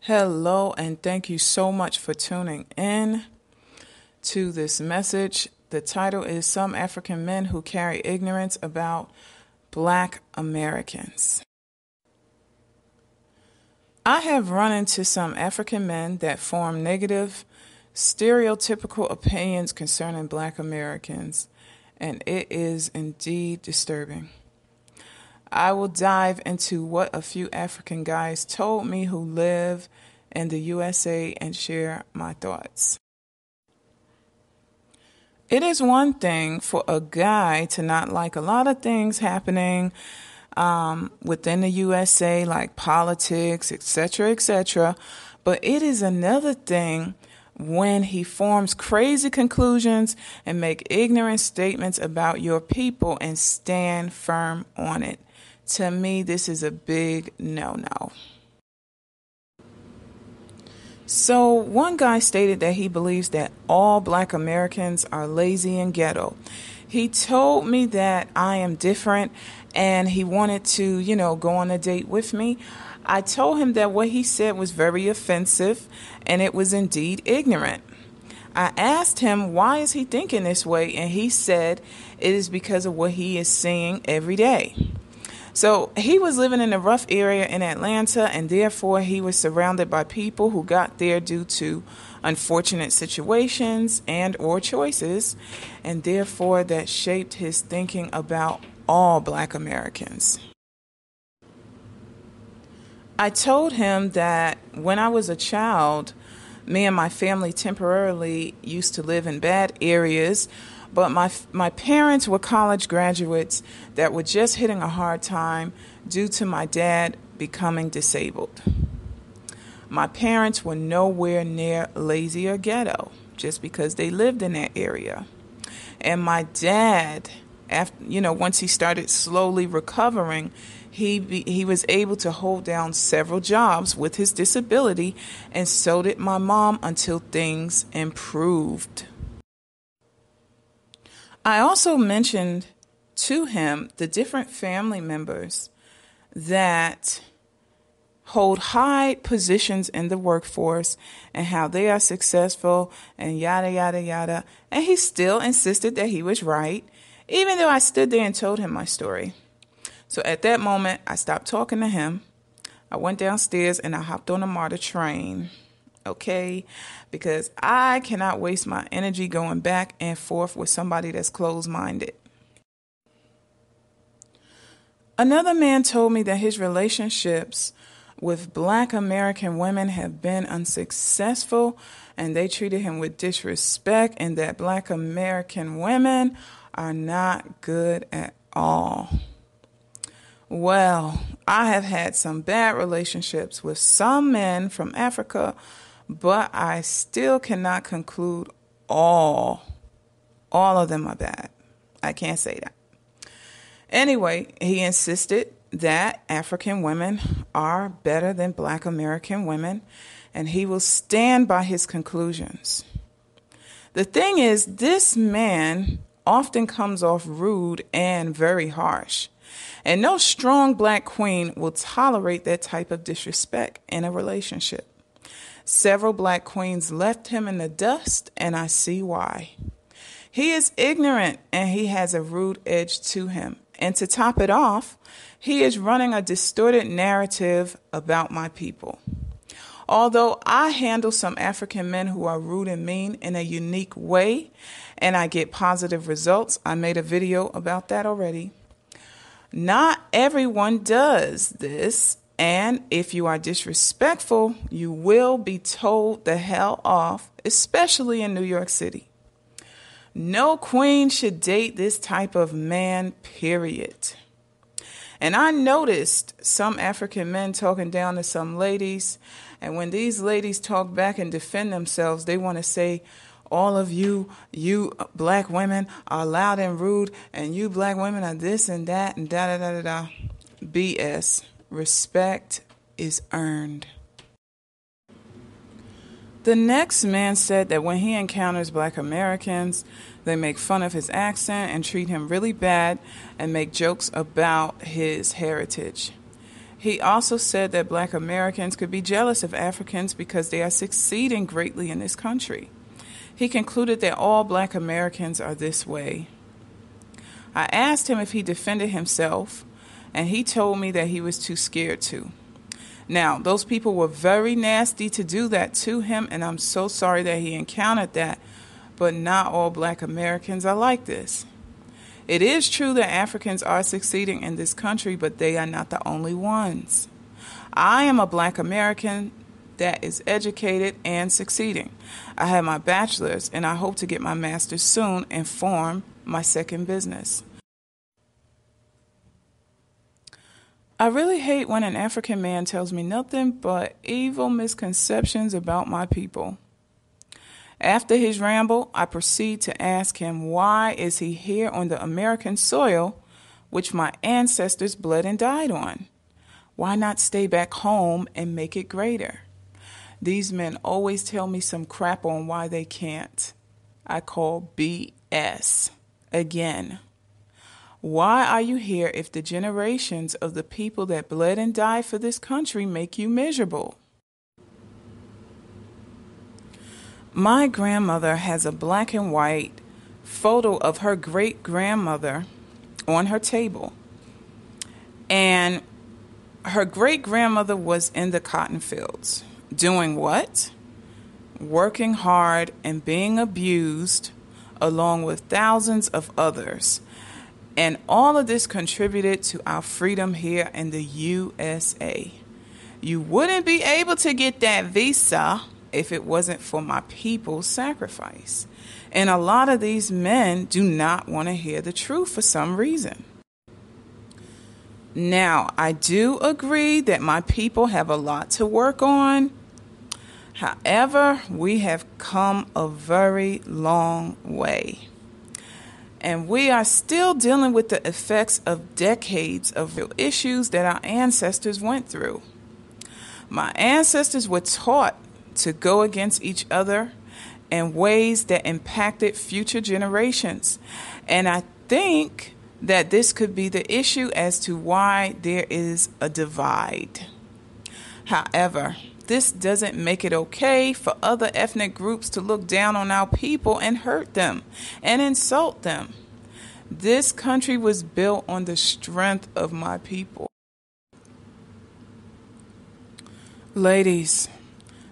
Hello, and thank you so much for tuning in to this message. The title is Some African Men Who Carry Ignorance About Black Americans. I have run into some African men that form negative, stereotypical opinions concerning black Americans, and it is indeed disturbing. I will dive into what a few African guys told me who live in the USA and share my thoughts. It is one thing for a guy to not like a lot of things happening um, within the USA, like politics, etc., etc. But it is another thing when he forms crazy conclusions and make ignorant statements about your people and stand firm on it. To me, this is a big no no. So, one guy stated that he believes that all black Americans are lazy and ghetto. He told me that I am different and he wanted to, you know, go on a date with me. I told him that what he said was very offensive and it was indeed ignorant. I asked him why is he thinking this way and he said it is because of what he is seeing every day. So he was living in a rough area in Atlanta, and therefore he was surrounded by people who got there due to unfortunate situations and or choices, and therefore that shaped his thinking about all black Americans. I told him that when I was a child, me and my family temporarily used to live in bad areas but my my parents were college graduates that were just hitting a hard time due to my dad becoming disabled. My parents were nowhere near lazy or ghetto just because they lived in that area. And my dad after you know once he started slowly recovering he be, he was able to hold down several jobs with his disability and so did my mom until things improved I also mentioned to him the different family members that hold high positions in the workforce and how they are successful and yada, yada, yada. And he still insisted that he was right, even though I stood there and told him my story. So at that moment, I stopped talking to him. I went downstairs and I hopped on a MARTA train okay? Because I cannot waste my energy going back and forth with somebody that's closed minded. Another man told me that his relationships with black American women have been unsuccessful and they treated him with disrespect, and that black American women are not good at all. Well, I have had some bad relationships with some men from Africa but I still cannot conclude all all of them are bad. I can't say that. Anyway, he insisted that African women are better than black American women, and he will stand by his conclusions. The thing is, this man often comes off rude and very harsh. And no strong black queen will tolerate that type of disrespect in a relationship. Several black queens left him in the dust, and I see why. He is ignorant and he has a rude edge to him. And to top it off, he is running a distorted narrative about my people. Although I handle some African men who are rude and mean in a unique way, and I get positive results, I made a video about that already. Not everyone does this, and if you are disrespectful, you will be told the hell off, especially in New York City. No queen should date this type of man, period. And I noticed some African men talking down to some ladies, and when these ladies talk back and defend themselves, they want to say, all of you, you black women are loud and rude, and you black women are this and that, and da da da da da. BS. Respect is earned. The next man said that when he encounters black Americans, they make fun of his accent and treat him really bad and make jokes about his heritage. He also said that black Americans could be jealous of Africans because they are succeeding greatly in this country. He concluded that all black Americans are this way. I asked him if he defended himself, and he told me that he was too scared to. Now, those people were very nasty to do that to him, and I'm so sorry that he encountered that, but not all black Americans are like this. It is true that Africans are succeeding in this country, but they are not the only ones. I am a black American that is educated and succeeding. I have my bachelor's, and I hope to get my master's soon and form my second business. I really hate when an African man tells me nothing but evil misconceptions about my people. After his ramble, I proceed to ask him why is he here on the American soil which my ancestors bled and died on? Why not stay back home and make it greater? These men always tell me some crap on why they can't. I call BS. Again, why are you here if the generations of the people that bled and died for this country make you miserable? My grandmother has a black and white photo of her great grandmother on her table. And her great grandmother was in the cotton fields. Doing what? Working hard and being abused along with thousands of others and all of this contributed to our freedom here in the USA. You wouldn't be able to get that visa if it wasn't for my people's sacrifice. And a lot of these men do not want to hear the truth for some reason. Now, I do agree that my people have a lot to work on. However, we have come a very long way and we are still dealing with the effects of decades of issues that our ancestors went through. My ancestors were taught to go against each other in ways that impacted future generations. And I think that this could be the issue as to why there is a divide. However, this doesn't make it okay for other ethnic groups to look down on our people and hurt them and insult them. This country was built on the strength of my people. Ladies,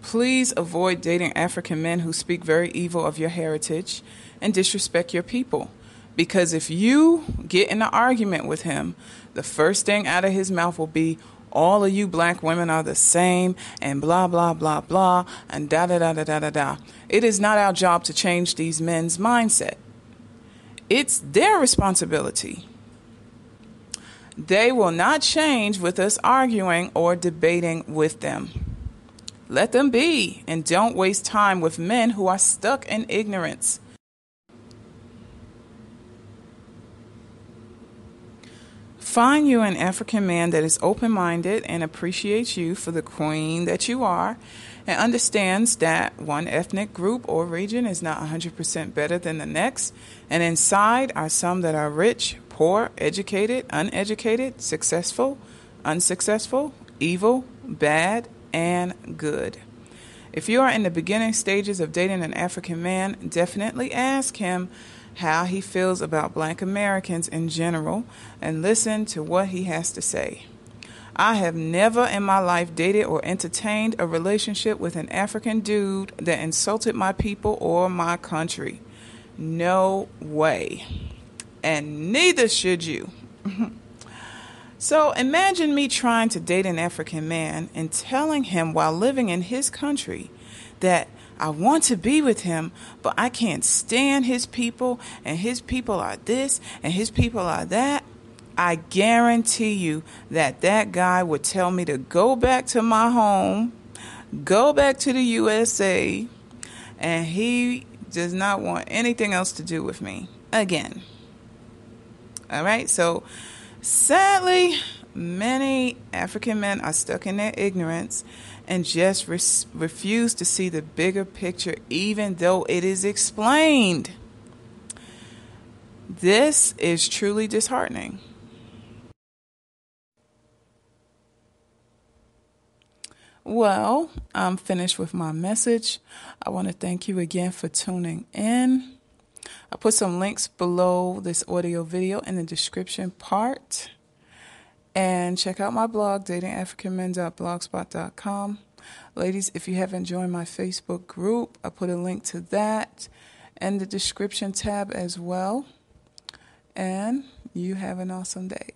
please avoid dating African men who speak very evil of your heritage and disrespect your people. Because if you get in an argument with him, the first thing out of his mouth will be, all of you black women are the same, and blah, blah, blah, blah, and da da da da da da da. It is not our job to change these men's mindset. It's their responsibility. They will not change with us arguing or debating with them. Let them be, and don't waste time with men who are stuck in ignorance. Find you an African man that is open minded and appreciates you for the queen that you are and understands that one ethnic group or region is not 100% better than the next. And inside are some that are rich, poor, educated, uneducated, successful, unsuccessful, evil, bad, and good. If you are in the beginning stages of dating an African man, definitely ask him how he feels about black Americans in general and listen to what he has to say. I have never in my life dated or entertained a relationship with an African dude that insulted my people or my country. No way. And neither should you. so imagine me trying to date an African man and telling him while living in his country that I want to be with him, but I can't stand his people, and his people are this, and his people are that. I guarantee you that that guy would tell me to go back to my home, go back to the USA, and he does not want anything else to do with me again. All right, so sadly, many African men are stuck in their ignorance and just res- refuse to see the bigger picture, even though it is explained. This is truly disheartening. Well, I'm finished with my message. I want to thank you again for tuning in. I put some links below this audio video in the description part. And check out my blog, datingafricanmen.blogspot.com. Ladies, if you haven't joined my Facebook group, I put a link to that in the description tab as well. And you have an awesome day.